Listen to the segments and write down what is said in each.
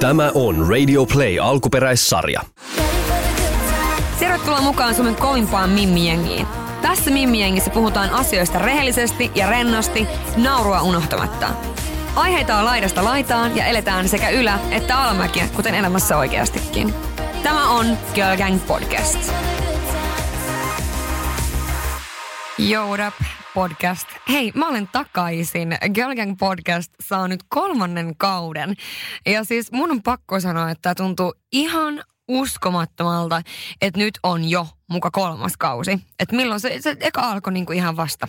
Tämä on Radio Play alkuperäissarja. Tervetuloa mukaan Suomen kovimpaan Mimmi-jengiin. Tässä Mimmi-jengissä puhutaan asioista rehellisesti ja rennosti, naurua unohtamatta. Aiheita on laidasta laitaan ja eletään sekä ylä- että alamäkiä, kuten elämässä oikeastikin. Tämä on Girl Gang Podcast. Joudap podcast. Hei, mä olen takaisin. Girl Gang podcast saa nyt kolmannen kauden. Ja siis mun on pakko sanoa, että tuntuu ihan uskomattomalta, että nyt on jo muka kolmas kausi. Että milloin se, se eka alkoi niinku ihan vasta.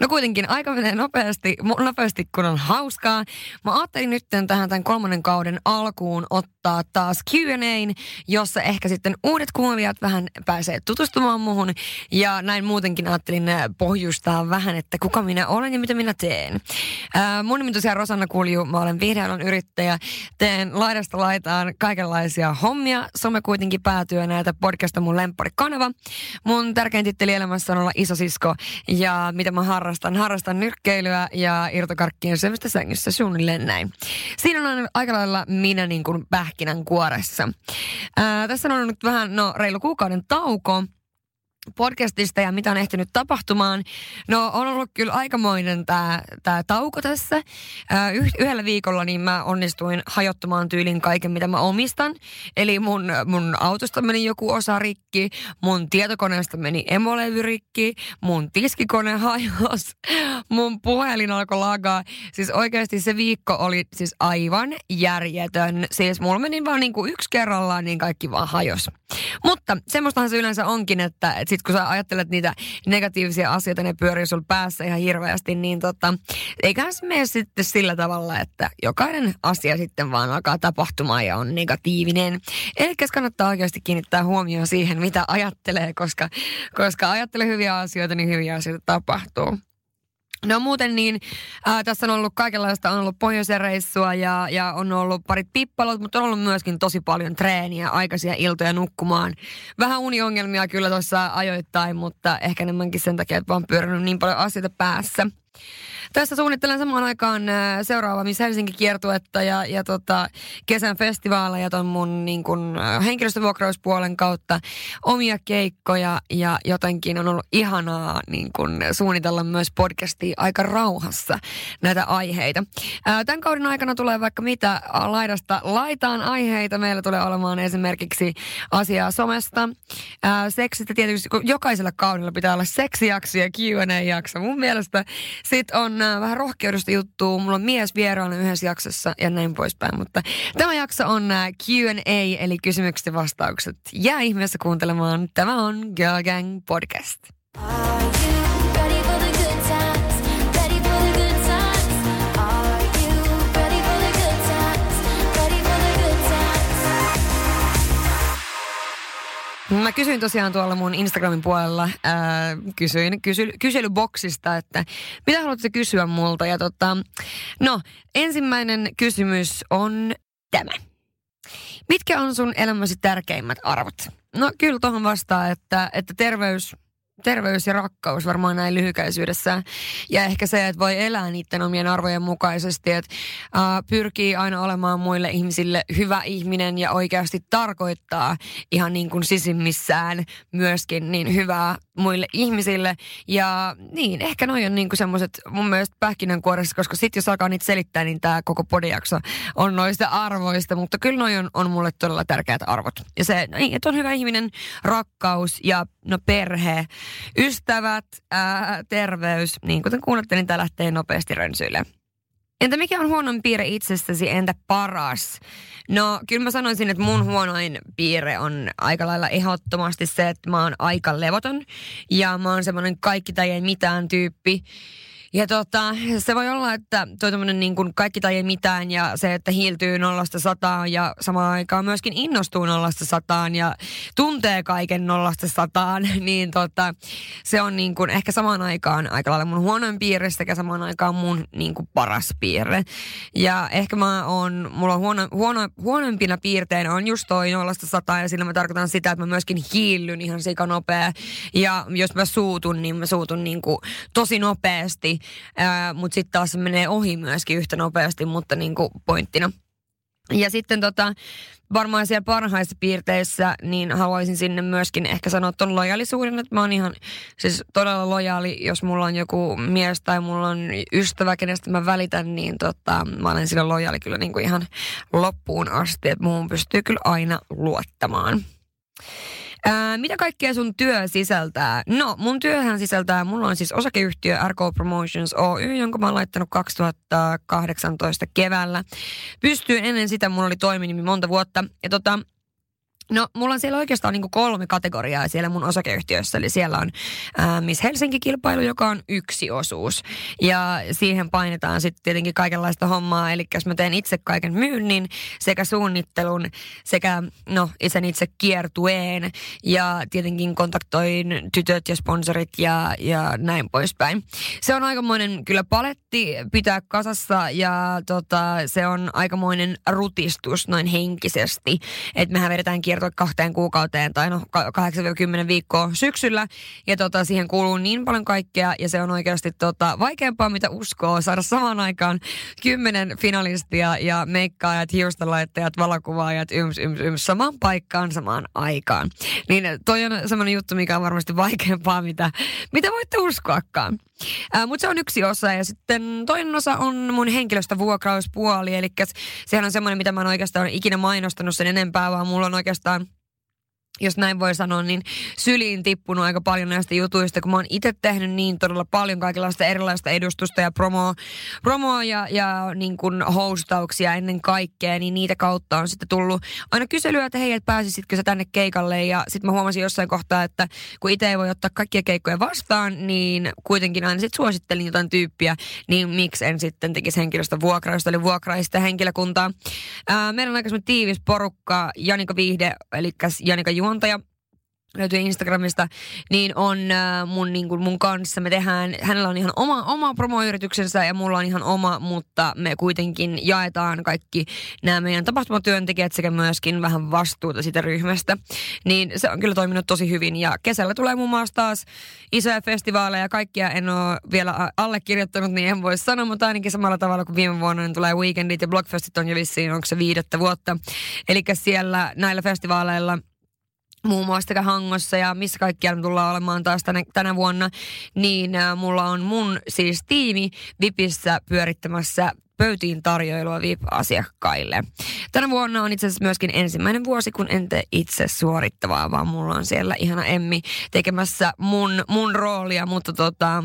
No kuitenkin aika menee nopeasti, nopeasti kun on hauskaa. Mä ajattelin nyt tähän tämän kolmannen kauden alkuun ottaa taas Q&A, jossa ehkä sitten uudet kuulijat vähän pääsee tutustumaan muhun. Ja näin muutenkin ajattelin äh, pohjustaa vähän, että kuka minä olen ja mitä minä teen. Ää, äh, mun nimi tosiaan Rosanna Kulju, mä olen vihreän yrittäjä. Teen laidasta laitaan kaikenlaisia hommia. Some kuitenkin päätyy näitä podcast on mun lempparikanava kanava. Mun tärkein titteli elämässä on olla isosisko ja mitä mä harrastan. Harrastan nyrkkeilyä ja irtokarkkien syömistä sängyssä suunnilleen näin. Siinä on aika lailla minä niin kuin pähkinän kuoressa. Ää, tässä on nyt vähän, no reilu kuukauden tauko podcastista ja mitä on ehtinyt tapahtumaan. No on ollut kyllä aikamoinen tämä tää tauko tässä. Äh, yhdellä viikolla niin mä onnistuin hajottamaan tyylin kaiken, mitä mä omistan. Eli mun, mun autosta meni joku osa rikki, mun tietokoneesta meni emolevy rikki, mun tiskikone hajos, mun puhelin alkoi lagaa. Siis oikeasti se viikko oli siis aivan järjetön. Siis mulla meni vaan niinku yksi kerrallaan, niin kaikki vaan hajos. Mutta semmoistahan se yleensä onkin, että, että sit kun sä ajattelet niitä negatiivisia asioita, ne pyörii sulla päässä ihan hirveästi, niin tota, eiköhän se mene sitten sillä tavalla, että jokainen asia sitten vaan alkaa tapahtumaan ja on negatiivinen. Eli kannattaa oikeasti kiinnittää huomioon siihen, mitä ajattelee, koska, koska ajattelee hyviä asioita, niin hyviä asioita tapahtuu. No muuten niin, ää, tässä on ollut kaikenlaista, on ollut pohjoisen reissua ja, ja on ollut parit pippalot, mutta on ollut myöskin tosi paljon treeniä, aikaisia iltoja nukkumaan. Vähän uniongelmia kyllä tuossa ajoittain, mutta ehkä enemmänkin sen takia, että vaan pyörinyt niin paljon asioita päässä. Tässä suunnittelen samaan aikaan äh, seuraava Miss Helsinki-kiertuetta ja, ja tota, kesän festivaaleja ton mun niin kun, äh, henkilöstövuokrauspuolen kautta omia keikkoja ja jotenkin on ollut ihanaa niin kun, suunnitella myös podcastia aika rauhassa näitä aiheita. Ää, tämän kauden aikana tulee vaikka mitä laidasta laitaan aiheita. Meillä tulee olemaan esimerkiksi asiaa somesta, seksistä tietysti, kun jokaisella kaudella pitää olla seksijakso ja Q&A-jakso. Mun mielestä sit on äh, vähän rohkeudesta juttua. Mulla on mies vieraana yhdessä jaksossa ja näin poispäin. Mutta tämä jakso on äh, Q&A, eli kysymykset ja vastaukset. Jää ihmeessä kuuntelemaan. Tämä on Girl Gang Podcast. Mä kysyin tosiaan tuolla mun Instagramin puolella, ää, kysyin kysy, kyselyboksista, että mitä haluatte kysyä multa. Ja tota, no, ensimmäinen kysymys on tämä. Mitkä on sun elämäsi tärkeimmät arvot? No kyllä tuohon vastaa, että, että terveys, terveys ja rakkaus varmaan näin lyhykäisyydessä. Ja ehkä se, että voi elää niiden omien arvojen mukaisesti, että äh, pyrkii aina olemaan muille ihmisille hyvä ihminen ja oikeasti tarkoittaa ihan niin kuin sisimmissään myöskin niin hyvää muille ihmisille. Ja niin, ehkä noin on niin kuin semmoiset mun mielestä pähkinänkuoressa, koska sitten jos alkaa niitä selittää, niin tämä koko podijakso on noista arvoista, mutta kyllä noin on, on mulle todella tärkeät arvot. Ja se, no niin, että on hyvä ihminen, rakkaus ja no perhe, ystävät, ää, terveys, niin kuten kuulette, niin tämä lähtee nopeasti rönsyille. Entä mikä on huonoin piirre itsestäsi, entä paras? No kyllä mä sanoisin, että mun huonoin piirre on aika lailla ehdottomasti se, että mä oon aika levoton ja mä oon semmoinen kaikki tai ei mitään tyyppi. Ja tota, se voi olla, että toi niin kuin kaikki tai ei mitään ja se, että hiiltyy nollasta sataan ja samaan aikaan myöskin innostuu nollasta sataan ja tuntee kaiken nollasta sataan, niin tota, se on niin kuin ehkä samaan aikaan aika lailla mun huonoin piirre sekä samaan aikaan mun niin kuin paras piirre. Ja ehkä mä oon, mulla on huono, huono, huonoimpina piirteinä on just toi nollasta sataan ja sillä mä tarkoitan sitä, että mä myöskin hiillyn ihan sikanopea. Ja jos mä suutun, niin mä suutun niin kuin tosi nopeasti mutta sitten taas se menee ohi myöskin yhtä nopeasti, mutta niin kuin pointtina. Ja sitten tota, varmaan siellä parhaissa piirteissä, niin haluaisin sinne myöskin ehkä sanoa tuon lojalisuuden, että mä oon ihan siis todella lojaali, jos mulla on joku mies tai mulla on ystävä, kenestä mä välitän, niin tota, mä olen sillä lojaali kyllä niin kuin ihan loppuun asti, että muun pystyy kyllä aina luottamaan. Ää, mitä kaikkea sun työ sisältää? No, mun työhän sisältää, mulla on siis osakeyhtiö RK Promotions Oy, jonka mä oon laittanut 2018 keväällä. Pystyy ennen sitä, mulla oli toiminimi monta vuotta. Ja tota, No, mulla on siellä oikeastaan niin kolme kategoriaa siellä mun osakeyhtiössä. Eli siellä on ää, Miss Helsinki-kilpailu, joka on yksi osuus. Ja siihen painetaan sitten tietenkin kaikenlaista hommaa. Eli jos mä teen itse kaiken myynnin sekä suunnittelun sekä no, sen itse kiertueen. Ja tietenkin kontaktoin tytöt ja sponsorit ja, ja näin poispäin. Se on aikamoinen kyllä paletti pitää kasassa ja tota, se on aikamoinen rutistus noin henkisesti. Että mehän vedetään kiertue kahteen kuukauteen tai no 8-10 viikkoa syksyllä. Ja tota, siihen kuuluu niin paljon kaikkea ja se on oikeasti tota, vaikeampaa, mitä uskoo saada samaan aikaan kymmenen finalistia ja meikkaajat, hiustalaittajat, valokuvaajat, yms, yms, yms, samaan paikkaan samaan aikaan. Niin toi on semmoinen juttu, mikä on varmasti vaikeampaa, mitä, mitä voitte uskoakaan. Mutta se on yksi osa ja sitten toinen osa on mun henkilöstövuokrauspuoli, eli sehän on semmoinen, mitä mä en oikeastaan ikinä mainostanut sen enempää, vaan mulla on oikeastaan jos näin voi sanoa, niin syliin tippunut aika paljon näistä jutuista, kun mä oon itse tehnyt niin todella paljon kaikenlaista erilaista edustusta ja promoa, promoa ja, ja niin kuin hostauksia ennen kaikkea, niin niitä kautta on sitten tullut aina kyselyä, että hei, että pääsisitkö sä tänne keikalle ja sitten mä huomasin jossain kohtaa, että kun itse ei voi ottaa kaikkia keikkoja vastaan, niin kuitenkin aina sitten suosittelin jotain tyyppiä, niin miksi en sitten tekisi henkilöstä vuokrausta, eli vuokraista henkilökuntaa. Ää, meillä on aika tiivis porukka, Janika Viihde, eli Janika juontaja löytyy Instagramista, niin on äh, mun, niin kuin mun kanssa. Me tehdään, hänellä on ihan oma, oma promoyrityksensä ja mulla on ihan oma, mutta me kuitenkin jaetaan kaikki nämä meidän tapahtumatyöntekijät sekä myöskin vähän vastuuta siitä ryhmästä. Niin se on kyllä toiminut tosi hyvin ja kesällä tulee muun muassa taas isoja festivaaleja ja kaikkia en ole vielä allekirjoittanut, niin en voi sanoa, mutta ainakin samalla tavalla kuin viime vuonna niin tulee weekendit ja blogfestit on jo vissiin, onko se viidettä vuotta. Eli siellä näillä festivaaleilla – muun muassa sekä Hangossa ja missä kaikkialla tullaan olemaan taas tänä, tänä vuonna, niin äh, mulla on mun siis tiimi Vipissä pyörittämässä pöytiin tarjoilua VIP-asiakkaille. Tänä vuonna on itse asiassa myöskin ensimmäinen vuosi, kun en tee itse suorittavaa, vaan mulla on siellä ihana Emmi tekemässä mun, mun roolia, mutta tota,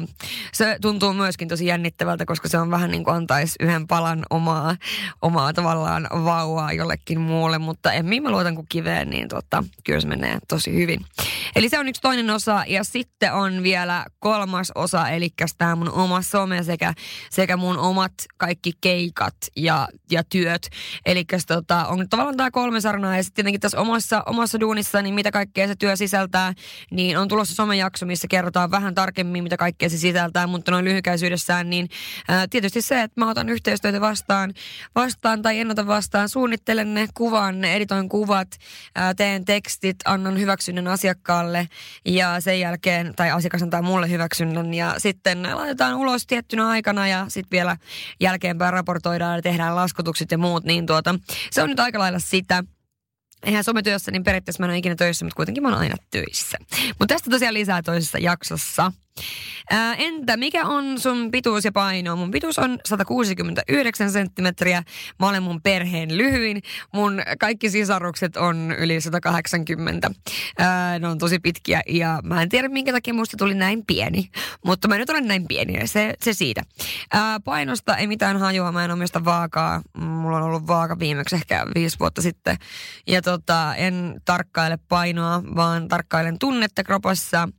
se tuntuu myöskin tosi jännittävältä, koska se on vähän niin kuin antaisi yhden palan omaa, omaa tavallaan vauvaa jollekin muulle, mutta Emmi mä luotan kuin kiveen, niin tota, kyllä se menee tosi hyvin. Eli se on yksi toinen osa ja sitten on vielä kolmas osa, eli tämä mun oma some sekä, sekä mun omat kaikki keikat ja, ja työt. Eli tota, on tavallaan tämä kolme sarnaa. Ja sitten tietenkin tässä omassa, omassa duunissa, niin mitä kaikkea se työ sisältää, niin on tulossa somejakso, missä kerrotaan vähän tarkemmin, mitä kaikkea se sisältää, mutta noin lyhykäisyydessään, niin ää, tietysti se, että mä otan yhteistyötä vastaan, vastaan tai en ota vastaan, suunnittelen ne, kuvaan ne, editoin kuvat, ää, teen tekstit, annan hyväksynnän asiakkaalle ja sen jälkeen, tai asiakas antaa mulle hyväksynnän. Ja sitten laitetaan ulos tiettynä aikana ja sitten vielä jälkeenpäin raportoidaan ja tehdään laskutukset ja muut, niin tuota, se on nyt aika lailla sitä. Eihän sometyössä, niin periaatteessa mä en ole ikinä töissä, mutta kuitenkin mä oon aina töissä. Mutta tästä tosiaan lisää toisessa jaksossa. Ää, entä mikä on sun pituus ja paino? Mun pituus on 169 senttimetriä. Mä olen mun perheen lyhyin. Mun kaikki sisarukset on yli 180. Ää, ne on tosi pitkiä ja mä en tiedä minkä takia musta tuli näin pieni. Mutta mä nyt olen näin pieni ja se, se siitä. Ää, painosta ei mitään hajua. Mä en omista vaakaa. Mulla on ollut vaaka viimeksi ehkä viisi vuotta sitten. Ja tota, en tarkkaile painoa, vaan tarkkailen tunnetta kropassa.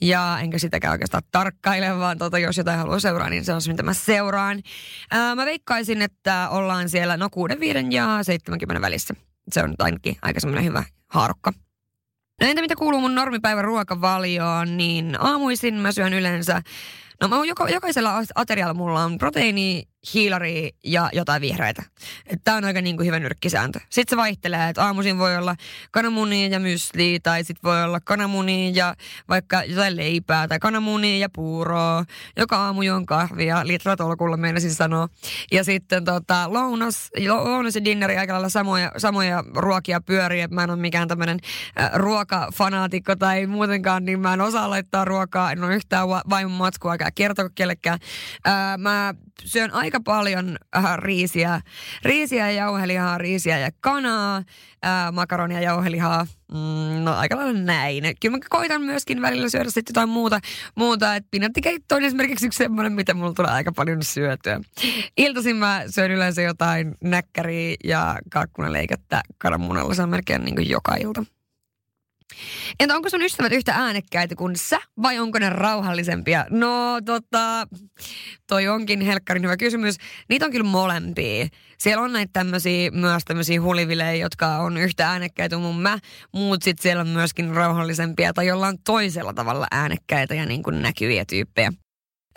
Ja enkä sitäkään oikeastaan tarkkaile, vaan tota, jos jotain haluaa seuraa, niin se on se, mitä mä seuraan. Ää, mä veikkaisin, että ollaan siellä no 6, 5 ja 70 välissä. Se on ainakin aika semmoinen hyvä haarukka. No entä mitä kuuluu mun normipäivän ruokavalioon, niin aamuisin mä syön yleensä No mä joka, jokaisella aterialla mulla on proteiini, hiilari ja jotain vihreitä. Tämä on aika niin kuin hyvä nyrkkisääntö. Sitten se vaihtelee, että aamuisin voi olla kananmunia ja mysli, tai sitten voi olla kananmunia ja vaikka jotain leipää, tai kananmunia ja puuroa. Joka aamu juon kahvia, litra tolkulla meinasin sanoa. Ja sitten tota, lounas, lounas ja dinneri aika lailla samoja, samoja ruokia pyörii, että mä en ole mikään tämmöinen äh, ruokafanaatikko tai muutenkaan, niin mä en osaa laittaa ruokaa, en ole yhtään vaimon matskua, eikä kertoa kellekään. Äh, mä syön aika paljon äh, riisiä, riisiä ja jauhelihaa, riisiä ja kanaa, äh, makaronia ja jauhelihaa. Mm, no aika lailla näin. Kyllä mä koitan myöskin välillä syödä sitten jotain muuta, muuta että pinattikeitto on esimerkiksi yksi semmoinen, mitä mulla tulee aika paljon syötyä. Iltaisin mä syön yleensä jotain näkkäriä ja kakkunaleikettä kananmunalla, se on melkein niin joka ilta. Entä onko sun ystävät yhtä äänekkäitä kuin sä vai onko ne rauhallisempia? No tota, toi onkin helkkarin hyvä kysymys. Niitä on kyllä molempia. Siellä on näitä tämmöisiä, myös tämmöisiä hulivilejä, jotka on yhtä äänekkäitä kuin mä. Muut sit siellä on myöskin rauhallisempia tai jollain toisella tavalla äänekkäitä ja niin kuin näkyviä tyyppejä.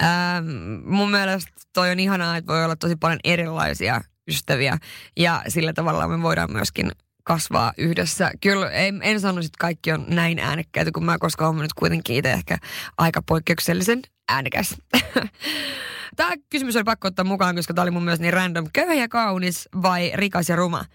Ähm, mun mielestä toi on ihanaa, että voi olla tosi paljon erilaisia ystäviä ja sillä tavalla me voidaan myöskin kasvaa yhdessä. Kyllä en, en sano, että kaikki on näin äänekkäitä kuin mä, koska olen nyt kuitenkin itse ehkä aika poikkeuksellisen äänekäs. Tämä kysymys oli pakko ottaa mukaan, koska tämä oli mun mielestä niin random. Köyhä ja kaunis vai rikas ja ruma?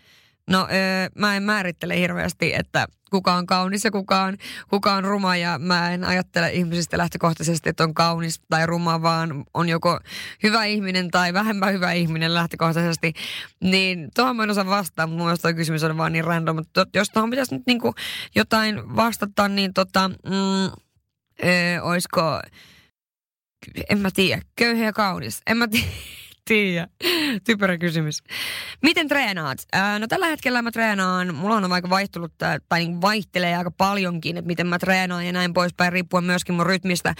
No öö, mä en määrittele hirveästi, että kuka on kaunis ja kuka on, kuka on ruma ja mä en ajattele ihmisistä lähtökohtaisesti, että on kaunis tai ruma, vaan on joko hyvä ihminen tai vähemmän hyvä ihminen lähtökohtaisesti. Niin tuohon mä en osaa vastaa, mutta mun mielestä tuo kysymys on vaan niin random. Mutta jos tuohon pitäisi nyt niinku jotain vastata, niin tota, mm, öö, olisiko, en mä tiedä, köyhä ja kaunis. En mä tiedä tiedä. Typerä kysymys. Miten treenaat? No tällä hetkellä mä treenaan, mulla on aika vaihtunut, tai niin vaihtelee aika paljonkin, että miten mä treenaan ja näin poispäin, riippuen myöskin mun rytmistä,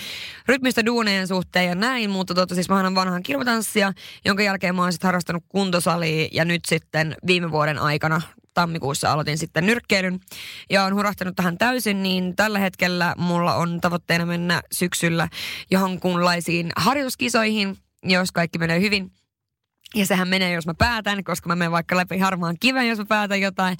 rytmistä duuneen suhteen ja näin, mutta totta siis mä vanhan kilpatanssia, jonka jälkeen mä oon sitten harrastanut kuntosalia ja nyt sitten viime vuoden aikana tammikuussa aloitin sitten nyrkkeilyn ja on hurahtanut tähän täysin, niin tällä hetkellä mulla on tavoitteena mennä syksyllä johonkunlaisiin harjoituskisoihin, jos kaikki menee hyvin. Ja sehän menee, jos mä päätän, koska mä menen vaikka läpi harmaan kiven, jos mä päätän jotain.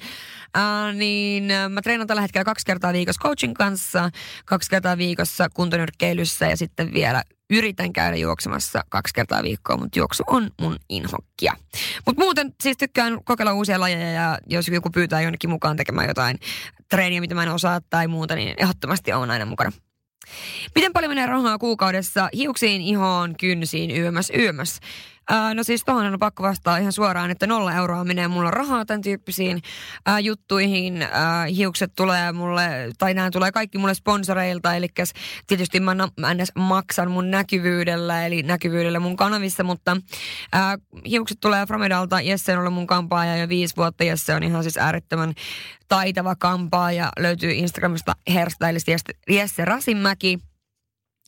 Uh, niin mä treenan tällä hetkellä kaksi kertaa viikossa coachin kanssa, kaksi kertaa viikossa kuntonyrkkeilyssä ja sitten vielä yritän käydä juoksemassa kaksi kertaa viikkoa, mutta juoksu on mun inhokkia. Mutta muuten siis tykkään kokeilla uusia lajeja ja jos joku pyytää jonnekin mukaan tekemään jotain treeniä, mitä mä en osaa tai muuta, niin ehdottomasti on aina mukana. Miten paljon menee rahaa kuukaudessa hiuksiin, ihoon, kynsiin, yömäs, yömäs? Ää, no siis tuohon on pakko vastaa ihan suoraan, että nolla euroa menee mulla rahaa tämän tyyppisiin ää, juttuihin. Ää, hiukset tulee mulle, tai nämä tulee kaikki mulle sponsoreilta, eli tietysti mä, mä edes maksan mun näkyvyydellä, eli näkyvyydellä mun kanavissa, mutta ää, hiukset tulee Fromedalta, Jesse on ollut mun kampaaja jo viisi vuotta, Jesse on ihan siis äärettömän taitava kampaaja, löytyy Instagramista hairstylist Jesse Rasinmäki.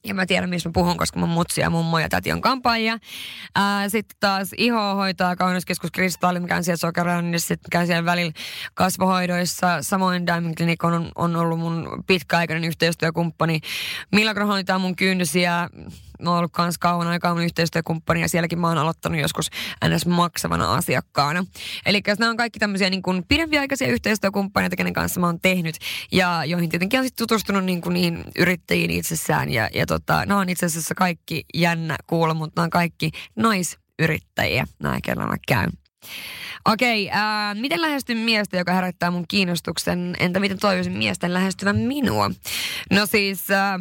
Ja mä tiedän, missä mä puhun, koska mun mutsi ja mummo ja täti on kampaajia. Sitten taas iho hoitaa kaunuskeskus Kristalli, mikä on siellä Sokeran, niin sitten käy siellä välillä kasvohoidoissa. Samoin Diamond Clinic on, on ollut mun pitkäaikainen yhteistyökumppani. Milagro hoitaa mun kynsiä mä oon ollut kans kauan aikaa mun yhteistyökumppani ja sielläkin mä oon aloittanut joskus ns. maksavana asiakkaana. Eli nämä on kaikki tämmöisiä niin kuin pidempiaikaisia yhteistyökumppaneita, kenen kanssa mä oon tehnyt ja joihin tietenkin on sitten tutustunut niin kuin niihin yrittäjiin itsessään ja, ja tota, nämä on itse asiassa kaikki jännä kuulla, mutta nämä on kaikki naisyrittäjiä, nämä kenellä mä käyn. Okei, äh, miten lähestyn miestä, joka herättää mun kiinnostuksen? Entä miten toivoisin miesten lähestyvän minua? No siis, äh,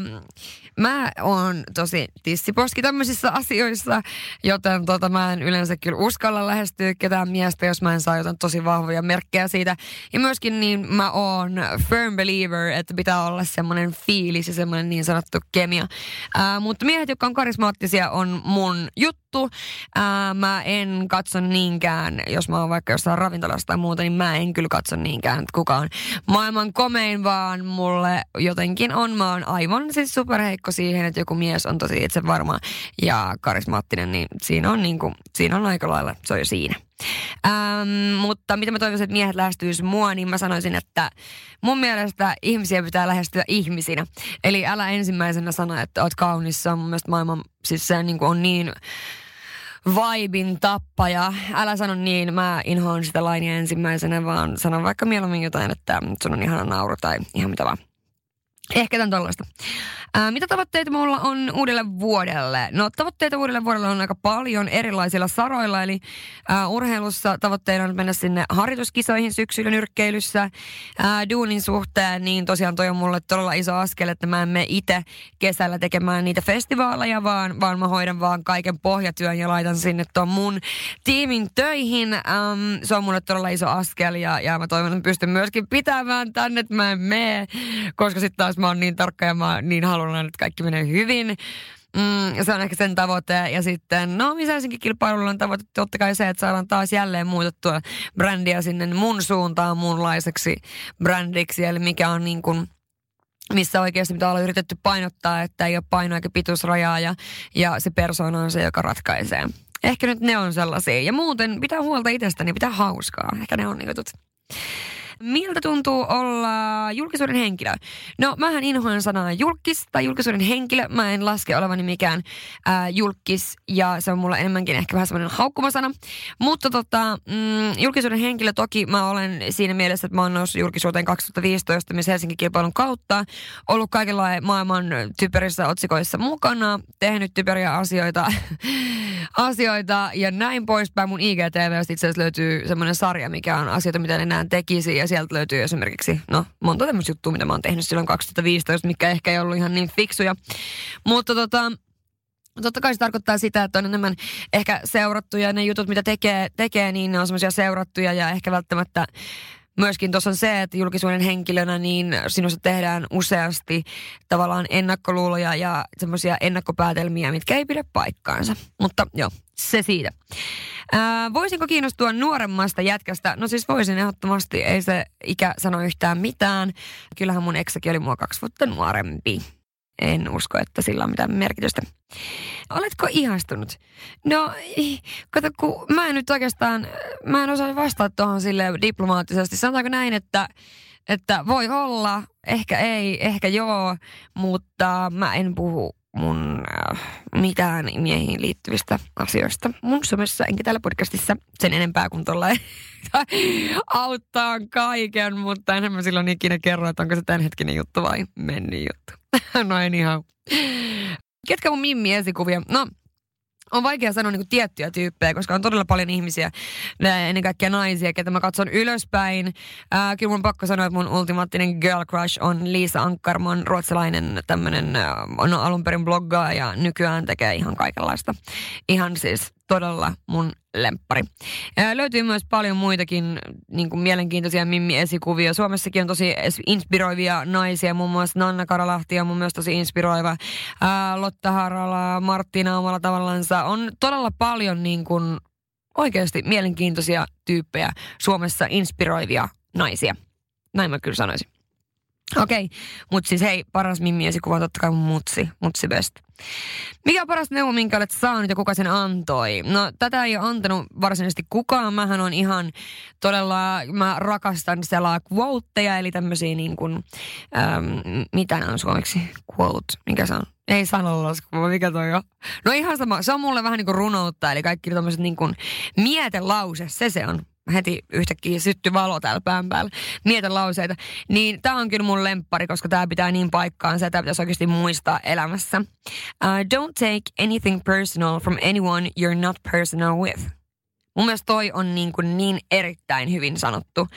mä oon tosi tissiposki tämmöisissä asioissa, joten tota, mä en yleensä kyllä uskalla lähestyä ketään miestä, jos mä en saa jotain tosi vahvoja merkkejä siitä. Ja myöskin niin mä oon firm believer, että pitää olla semmoinen fiilis ja semmoinen niin sanottu kemia. Äh, mutta miehet, jotka on karismaattisia, on mun juttu. Äh, mä en katso niinkään, jos mä oon vaikka jossain ravintolassa tai muuta, niin mä en kyllä katso niinkään, että kuka on maailman komein, vaan mulle jotenkin on, mä oon aivan siis superheikko siihen, että joku mies on tosi itse varma ja karismaattinen, niin siinä on, niin kuin, siinä on aika lailla, se on jo siinä. Ähm, mutta mitä mä toivoisin, että miehet lähestyisi mua, niin mä sanoisin, että mun mielestä ihmisiä pitää lähestyä ihmisinä. Eli älä ensimmäisenä sano, että oot kaunis. Se on mun mielestä maailman, siis se niin on niin vibin tappaja. Älä sano niin, mä inhoan sitä lainia ensimmäisenä, vaan sano vaikka mieluummin jotain, että sun on ihana nauru tai ihan mitä vaan. Ehkä tämän tuollaista. Ää, mitä tavoitteita mulla on uudelle vuodelle? No tavoitteita uudelle vuodelle on aika paljon erilaisilla saroilla, eli ää, urheilussa tavoitteena on mennä sinne harjoituskisoihin syksyllä nyrkkeilyssä. Ää, duunin suhteen, niin tosiaan toi on mulle todella iso askel, että mä en mene itse kesällä tekemään niitä festivaaleja, vaan, vaan mä hoidan vaan kaiken pohjatyön ja laitan sinne tuon mun tiimin töihin. Äm, se on mulle todella iso askel ja, ja mä toivon, että pystyn myöskin pitämään tänne, että mä en mene, koska sitten taas mä oon niin tarkka ja mä niin haluan että kaikki menee hyvin. Mm, se on ehkä sen tavoite. Ja sitten, no missä kilpailulla on tavoite totta kai se, että saadaan taas jälleen muutettua brändiä sinne mun suuntaan muunlaiseksi brändiksi. Eli mikä on niin kuin, missä oikeasti mitä ollaan yritetty painottaa, että ei ole paino eikä pituusrajaa ja, ja se persoona on se, joka ratkaisee. Ehkä nyt ne on sellaisia. Ja muuten pitää huolta itsestäni, pitää hauskaa. Ehkä ne on niin. Miltä tuntuu olla julkisuuden henkilö? No, mähän inhoan sanaa julkis tai julkisuuden henkilö. Mä en laske olevani mikään ää, julkis ja se on mulla enemmänkin ehkä vähän semmoinen haukkumasana. Mutta tota, mm, julkisuuden henkilö toki mä olen siinä mielessä, että mä oon noussut julkisuuteen 2015 myös Helsingin kilpailun kautta. Ollut kaikenlainen maailman typerissä otsikoissa mukana, tehnyt typeriä asioita, asioita ja näin poispäin. Mun IGTV itse asiassa löytyy semmoinen sarja, mikä on asioita, mitä enää tekisi ja sieltä löytyy esimerkiksi, no monta tämmöistä juttua, mitä mä oon tehnyt silloin 2015, mikä ehkä ei ollut ihan niin fiksuja. Mutta tota, Totta kai se tarkoittaa sitä, että on enemmän ehkä seurattuja. Ne jutut, mitä tekee, tekee niin ne on semmoisia seurattuja ja ehkä välttämättä myöskin tuossa on se, että julkisuuden henkilönä niin sinusta tehdään useasti tavallaan ennakkoluuloja ja semmoisia ennakkopäätelmiä, mitkä ei pidä paikkaansa. Mutta joo, se siitä. Ää, voisinko kiinnostua nuoremmasta jätkästä? No siis voisin ehdottomasti, ei se ikä sano yhtään mitään. Kyllähän mun eksäkin oli mua kaksi vuotta nuorempi. En usko, että sillä on mitään merkitystä. Oletko ihastunut? No, kato, kun mä en nyt oikeastaan, mä en osaa vastata tuohon sille diplomaattisesti. Sanotaanko näin, että, että voi olla, ehkä ei, ehkä joo, mutta mä en puhu mun äh, mitään miehiin liittyvistä asioista mun somessa, enkä täällä podcastissa sen enempää kuin tuolla auttaa kaiken, mutta enhän mä silloin ikinä kerro, että onko se tämänhetkinen juttu vai mennyt juttu. no en ihan. Ketkä mun mimmi esikuvia? No, on vaikea sanoa niin kuin tiettyjä tyyppejä, koska on todella paljon ihmisiä, ennen kaikkea naisia, ketä mä katson ylöspäin. Ää, kyllä mun pakko sanoa, että mun ultimaattinen girl crush on Liisa Ankkarman, ruotsalainen tämmönen, on alun perin bloggaa ja nykyään tekee ihan kaikenlaista. Ihan siis todella mun lemppari. Ää, löytyy myös paljon muitakin niin kuin mielenkiintoisia mimmi-esikuvia. Suomessakin on tosi inspiroivia naisia, muun muassa Nanna Karalahti on mun myös tosi inspiroiva. Ää, Lotta Harala, Marttina omalla tavallansa. On todella paljon niin kuin, oikeasti mielenkiintoisia tyyppejä Suomessa inspiroivia naisia. Näin mä kyllä sanoisin. Okei, okay. mutta siis hei, paras mimmiesikuva totta kai mun mutsi, mutsi best. Mikä on paras neuvo, minkä olet saanut ja kuka sen antoi? No tätä ei ole antanut varsinaisesti kukaan. Mähän on ihan todella, mä rakastan selaa quoteja, eli tämmöisiä niin kuin, äm, mitä on suomeksi? Quote, mikä se on? Ei sananlasku, mikä toi on? No ihan sama, se on mulle vähän niin kuin runoutta, eli kaikki tämmöiset niin kuin mietelause, se se on heti yhtäkkiä sytty valo täällä pään päällä, mietin lauseita. Niin tämä on kyllä mun lemppari, koska tämä pitää niin paikkaan se, että pitäisi oikeasti muistaa elämässä. Uh, don't take anything personal from anyone you're not personal with. Mun mielestä toi on niin, kuin niin erittäin hyvin sanottu.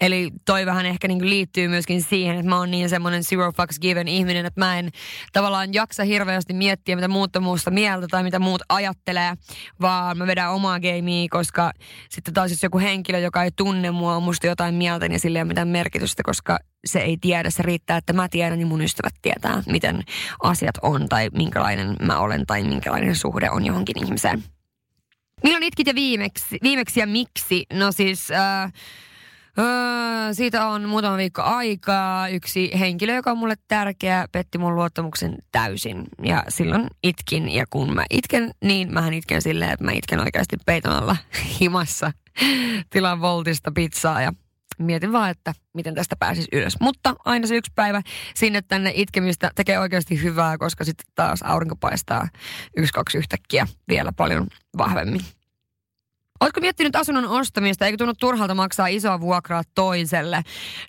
Eli toi vähän ehkä niin kuin liittyy myöskin siihen, että mä oon niin semmoinen zero fucks given ihminen, että mä en tavallaan jaksa hirveästi miettiä, mitä muut on muusta mieltä tai mitä muut ajattelee, vaan mä vedän omaa gamea, koska sitten taas jos joku henkilö, joka ei tunne mua, on musta jotain mieltä, niin sillä ei ole mitään merkitystä, koska se ei tiedä, se riittää, että mä tiedän, niin mun ystävät tietää, miten asiat on tai minkälainen mä olen tai minkälainen suhde on johonkin ihmiseen. Milloin itkit ja viimeksi, viimeksi ja miksi? No siis... Äh, Öö, siitä on muutama viikko aikaa. Yksi henkilö, joka on mulle tärkeä, petti mun luottamuksen täysin. Ja silloin itkin. Ja kun mä itken, niin mähän itken silleen, että mä itken oikeasti peiton alla himassa. Tilan voltista pizzaa ja mietin vaan, että miten tästä pääsis ylös. Mutta aina se yksi päivä sinne tänne itkemistä tekee oikeasti hyvää, koska sitten taas aurinko paistaa yksi, kaksi yhtäkkiä vielä paljon vahvemmin. Oletko miettinyt asunnon ostamista? Eikö tunnu turhalta maksaa isoa vuokraa toiselle?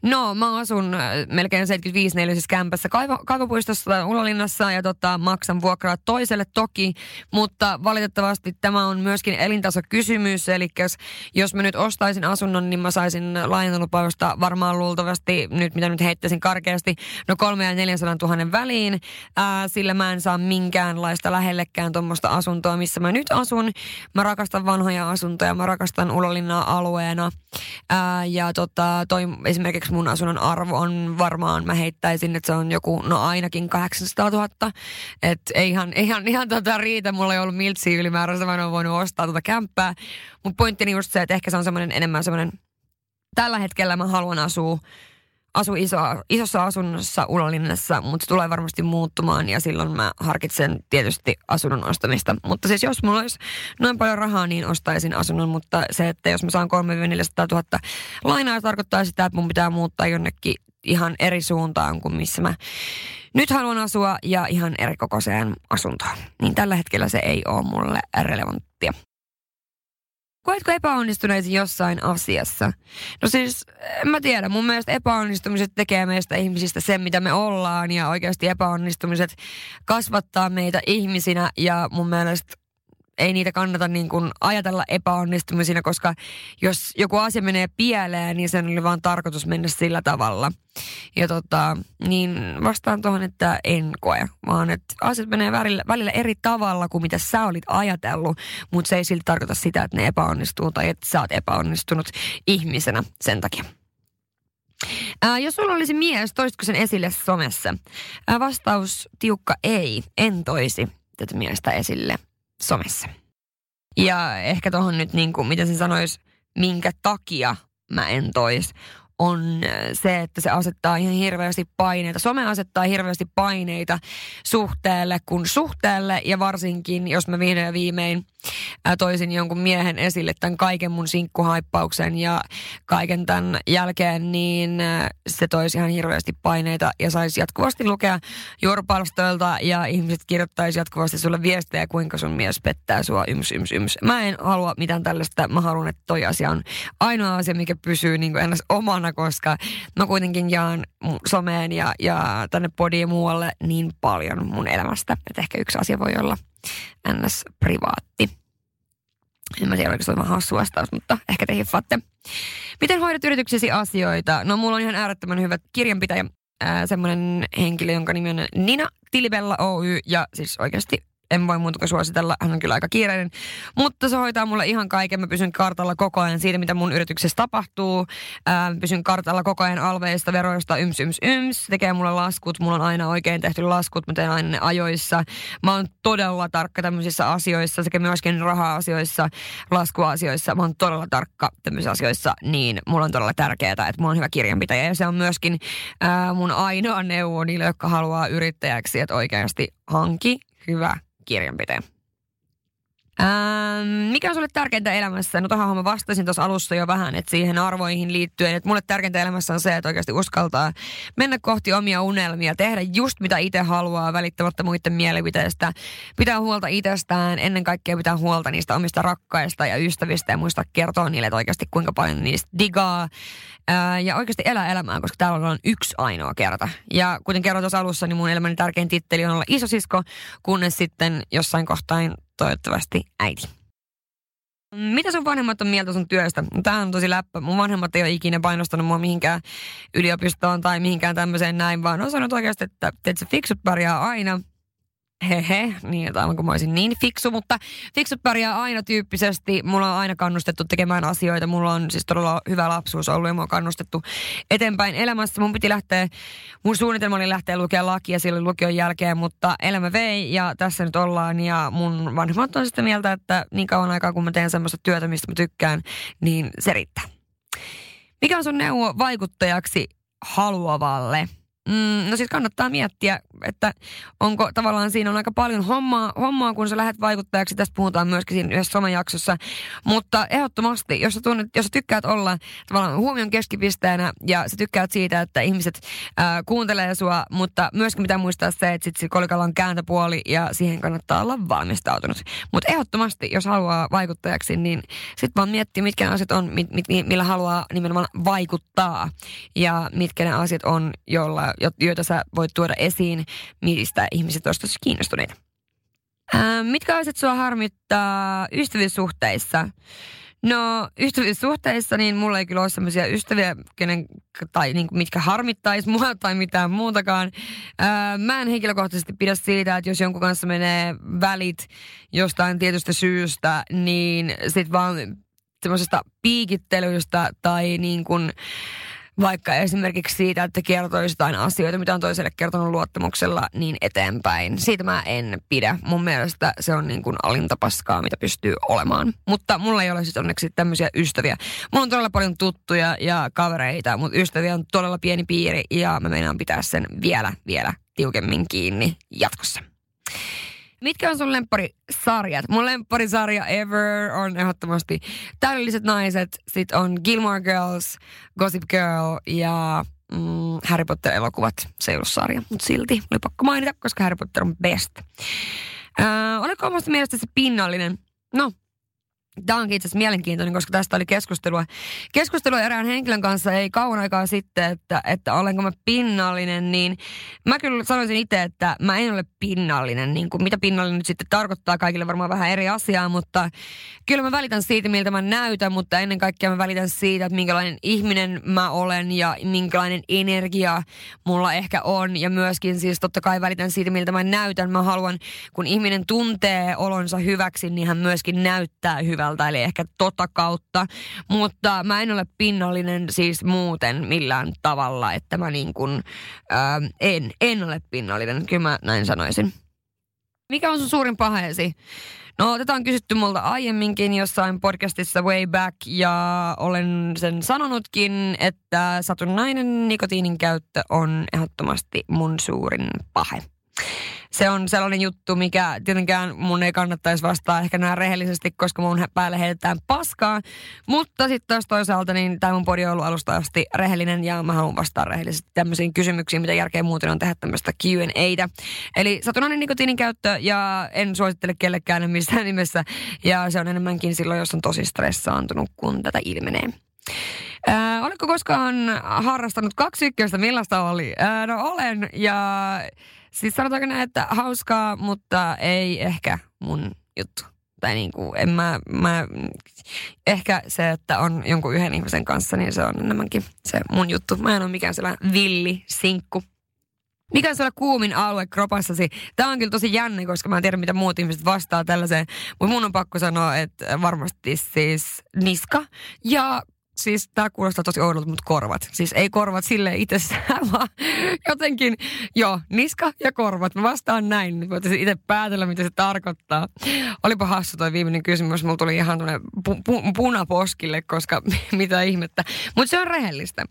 No, mä asun äh, melkein 75 neliöisessä kämpässä Kaivo, Kaivopuistossa Ulolinnassa ja tota, maksan vuokraa toiselle toki, mutta valitettavasti tämä on myöskin elintasokysymys. Eli jos, jos mä nyt ostaisin asunnon, niin mä saisin lainalupausta varmaan luultavasti, nyt mitä nyt heittäisin karkeasti, no 3 ja 400 000 väliin, ää, sillä mä en saa minkäänlaista lähellekään tuommoista asuntoa, missä mä nyt asun. Mä rakastan vanhoja asuntoja ja mä rakastan Ulolinnaa alueena. Ää, ja tota, toi esimerkiksi mun asunnon arvo on varmaan, mä heittäisin, että se on joku, no ainakin 800 000. Että ei ihan, ihan, tota riitä, mulla ei ollut miltsiä ylimääräistä, mä en ole voinut ostaa tota kämppää. Mutta pointtini just se, että ehkä se on semmoinen enemmän semmoinen, tällä hetkellä mä haluan asua asu iso, isossa asunnossa Ulolinnassa, mutta se tulee varmasti muuttumaan ja silloin mä harkitsen tietysti asunnon ostamista. Mutta siis jos mulla olisi noin paljon rahaa, niin ostaisin asunnon, mutta se, että jos mä saan 300 000 lainaa, tarkoittaa sitä, että mun pitää muuttaa jonnekin ihan eri suuntaan kuin missä mä nyt haluan asua ja ihan eri kokoiseen asuntoon. Niin tällä hetkellä se ei ole mulle relevanttia. Koetko epäonnistuneesi jossain asiassa? No siis, en mä tiedä. Mun mielestä epäonnistumiset tekee meistä ihmisistä sen, mitä me ollaan. Ja oikeasti epäonnistumiset kasvattaa meitä ihmisinä. Ja mun mielestä ei niitä kannata niin kuin ajatella epäonnistumisina, koska jos joku asia menee pieleen, niin sen oli vaan tarkoitus mennä sillä tavalla. Ja tota, niin vastaan tuohon, että en koe, vaan että asiat menee välillä, välillä eri tavalla kuin mitä sä olit ajatellut, mutta se ei silti tarkoita sitä, että ne epäonnistuu tai että sä oot epäonnistunut ihmisenä sen takia. Ää, jos sulla olisi mies, toisitko sen esille somessa? Ää, vastaus tiukka ei, en toisi tätä miestä esille somessa. Ja ehkä tuohon nyt, niin kuin, miten se sanoisi, minkä takia mä en tois, on se, että se asettaa ihan hirveästi paineita. Some asettaa hirveästi paineita suhteelle kun suhteelle ja varsinkin, jos mä vihdoin ja viimein toisin jonkun miehen esille tämän kaiken mun sinkkuhaippauksen ja kaiken tämän jälkeen, niin se toisi ihan hirveästi paineita ja saisi jatkuvasti lukea juoropalstoilta ja ihmiset kirjoittaisi jatkuvasti sulle viestejä, kuinka sun mies pettää sua yms, yms, yms. Mä en halua mitään tällaista. Mä haluan, että toi asia on ainoa asia, mikä pysyy niin kuin ennäs omana, koska mä kuitenkin jaan someen ja, ja tänne podiin muualle niin paljon mun elämästä, että ehkä yksi asia voi olla ns. privaatti. En mä tiedä, oliko se on hassu vastaus, mutta ehkä te hiffaatte. Miten hoidat yrityksesi asioita? No mulla on ihan äärettömän hyvä kirjanpitäjä, semmoinen henkilö, jonka nimi on Nina Tilibella Oy, ja siis oikeasti en voi muuta kuin suositella. Hän on kyllä aika kiireinen. Mutta se hoitaa mulle ihan kaiken. Mä pysyn kartalla koko ajan siitä, mitä mun yrityksessä tapahtuu. Ää, pysyn kartalla koko ajan alveista, veroista, yms, yms, yms. Tekee mulle laskut. Mulla on aina oikein tehty laskut. Mä teen aina ne ajoissa. Mä oon todella tarkka tämmöisissä asioissa sekä myöskin raha-asioissa, laskuasioissa. Mä oon todella tarkka tämmöisissä asioissa. Niin mulla on todella tärkeää, että mulla on hyvä kirjanpitäjä. Ja se on myöskin ää, mun ainoa neuvo niille, jotka haluaa yrittäjäksi, että oikeasti hanki hyvä kirjanpitäjä. Ähm, mikä on sulle tärkeintä elämässä? No tuohon mä vastasin tuossa alussa jo vähän, että siihen arvoihin liittyen, että mulle tärkeintä elämässä on se, että oikeasti uskaltaa mennä kohti omia unelmia, tehdä just mitä itse haluaa välittämättä muiden mielipiteistä, pitää huolta itsestään, ennen kaikkea pitää huolta niistä omista rakkaista ja ystävistä ja muista kertoa niille, että oikeasti kuinka paljon niistä digaa ää, ja oikeasti elää elämää, koska täällä on yksi ainoa kerta. Ja kuten kerroin tuossa alussa, niin mun elämäni tärkein titteli on olla isosisko, kunnes sitten jossain kohtain toivottavasti äiti. Mitä sun vanhemmat on mieltä sun työstä? Tämä on tosi läppä. Mun vanhemmat ei ole ikinä painostanut mua mihinkään yliopistoon tai mihinkään tämmöiseen näin, vaan on sanonut oikeasti, että, että se fiksut pärjää aina hehe, niin aivan kuin mä olisin niin fiksu, mutta fiksut pärjää aina tyyppisesti. Mulla on aina kannustettu tekemään asioita. Mulla on siis todella hyvä lapsuus ollut ja mua on kannustettu eteenpäin elämässä. Mun piti lähteä, mun suunnitelma oli lähteä lukea lakia silloin lukion jälkeen, mutta elämä vei ja tässä nyt ollaan. Ja mun vanhemmat on sitä mieltä, että niin kauan aikaa kun mä teen semmoista työtä, mistä mä tykkään, niin se riittää. Mikä on sun neuvo vaikuttajaksi haluavalle? Mm, no sitten kannattaa miettiä, että onko tavallaan siinä on aika paljon hommaa, hommaa kun sä lähdet vaikuttajaksi. Tästä puhutaan myöskin siinä yhdessä somejaksossa. Mutta ehdottomasti, jos sä, tunnet, jos sä tykkäät olla tavallaan huomion keskipisteenä ja sä tykkäät siitä, että ihmiset ää, kuuntelee sua, mutta myöskin pitää muistaa se, että sit kolikalla on kääntöpuoli ja siihen kannattaa olla valmistautunut. Mutta ehdottomasti, jos haluaa vaikuttajaksi, niin sitten vaan miettiä, mitkä asiat on, mit, mit, millä haluaa nimenomaan vaikuttaa ja mitkä ne asiat on, joilla joita sä voit tuoda esiin, mistä ihmiset olisivat kiinnostuneita. Ää, mitkä asiat sua harmittaa ystävyyssuhteissa? No ystävyyssuhteissa niin mulla ei kyllä ole sellaisia ystäviä, kenen, tai niin mitkä harmittaisi mua tai mitään muutakaan. Ää, mä en henkilökohtaisesti pidä siitä, että jos jonkun kanssa menee välit jostain tietystä syystä, niin sit vaan semmoisesta piikittelystä tai niin kuin, vaikka esimerkiksi siitä, että kertoisi jotain asioita, mitä on toiselle kertonut luottamuksella, niin eteenpäin. Siitä mä en pidä. Mun mielestä se on niin kuin alintapaskaa, mitä pystyy olemaan. Mutta mulla ei ole siis onneksi tämmöisiä ystäviä. Mulla on todella paljon tuttuja ja kavereita, mutta ystäviä on todella pieni piiri ja mä meinaan pitää sen vielä, vielä tiukemmin kiinni jatkossa. Mitkä on sun lempparisarjat? Mun lempparisarja ever on ehdottomasti Täydelliset naiset, sit on Gilmore Girls, Gossip Girl ja mm, Harry Potter-elokuvat. Se ollut sarja, mutta silti oli pakko mainita, koska Harry Potter on best. Öö, oliko omasta mielestä se pinnallinen? No, Tämä onkin itse asiassa mielenkiintoinen, koska tästä oli keskustelua. Keskustelua erään henkilön kanssa ei kauan aikaa sitten, että, että olenko mä pinnallinen, niin mä kyllä sanoisin itse, että mä en ole pinnallinen. Niin kuin mitä pinnallinen nyt sitten tarkoittaa kaikille varmaan vähän eri asiaa, mutta kyllä mä välitän siitä, miltä mä näytän, mutta ennen kaikkea mä välitän siitä, että minkälainen ihminen mä olen ja minkälainen energia mulla ehkä on. Ja myöskin siis totta kai välitän siitä, miltä mä näytän. Mä haluan, kun ihminen tuntee olonsa hyväksi, niin hän myöskin näyttää hyvä hyvältä, eli ehkä tota kautta. Mutta mä en ole pinnallinen siis muuten millään tavalla, että mä niin kuin, ää, en, en ole pinnallinen, kyllä mä näin sanoisin. Mikä on sun suurin paheesi? No tätä on kysytty multa aiemminkin jossain podcastissa way back ja olen sen sanonutkin, että satunnainen nikotiinin käyttö on ehdottomasti mun suurin pahe se on sellainen juttu, mikä tietenkään mun ei kannattaisi vastaa ehkä näin rehellisesti, koska mun päälle heitetään paskaa. Mutta sitten taas toisaalta niin tämä mun podi on ollut alusta asti rehellinen ja mä haluan vastaa rehellisesti tämmöisiin kysymyksiin, mitä järkeä muuten on tehdä tämmöistä Q&Atä. Eli satunnainen nikotiinin käyttö ja en suosittele kellekään missään nimessä. Ja se on enemmänkin silloin, jos on tosi stressaantunut, kun tätä ilmenee. Äh, oletko koskaan harrastanut kaksi ykköstä? Millaista oli? Äh, no olen ja Siis sanotaanko näin, että hauskaa, mutta ei ehkä mun juttu. Tai niin kuin, en mä, mä, ehkä se, että on jonkun yhden ihmisen kanssa, niin se on enemmänkin se mun juttu. Mä en ole mikään sellainen villi sinkku. Mikä on sulla kuumin alue kropassasi? Tämä on kyllä tosi jänne, koska mä en tiedä, mitä muut ihmiset vastaa tällaiseen. Mutta mun on pakko sanoa, että varmasti siis niska ja siis tämä kuulostaa tosi oudolta, mutta korvat. Siis ei korvat sille itsessään, vaan jotenkin, joo, niska ja korvat. Mä vastaan näin, niin voitaisiin itse päätellä, mitä se tarkoittaa. Olipa hassu toi viimeinen kysymys, mulla tuli ihan tuonne pu- pu- punaposkille, koska mitä ihmettä. Mutta se on rehellistä.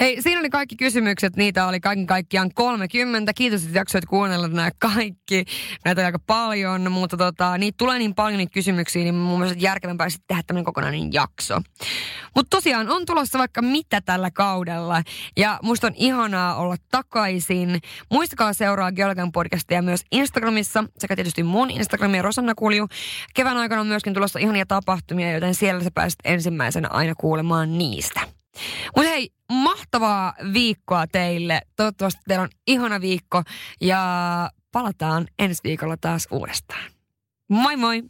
Hei, siinä oli kaikki kysymykset. Niitä oli kaiken kaikkiaan 30. Kiitos, että jaksoit kuunnella nämä kaikki. Näitä on aika paljon, mutta tota, niitä tulee niin paljon niitä kysymyksiä, niin mun mielestä järkevämpää sitten tehdä tämmöinen kokonainen jakso. Mutta tosiaan on tulossa vaikka mitä tällä kaudella. Ja musta on ihanaa olla takaisin. Muistakaa seuraa Geologian podcastia myös Instagramissa sekä tietysti mun Instagramia Rosanna Kulju. Kevään aikana on myöskin tulossa ihania tapahtumia, joten siellä sä pääset ensimmäisenä aina kuulemaan niistä. Mutta hei, mahtavaa viikkoa teille. Toivottavasti teillä on ihana viikko ja palataan ensi viikolla taas uudestaan. Moi moi!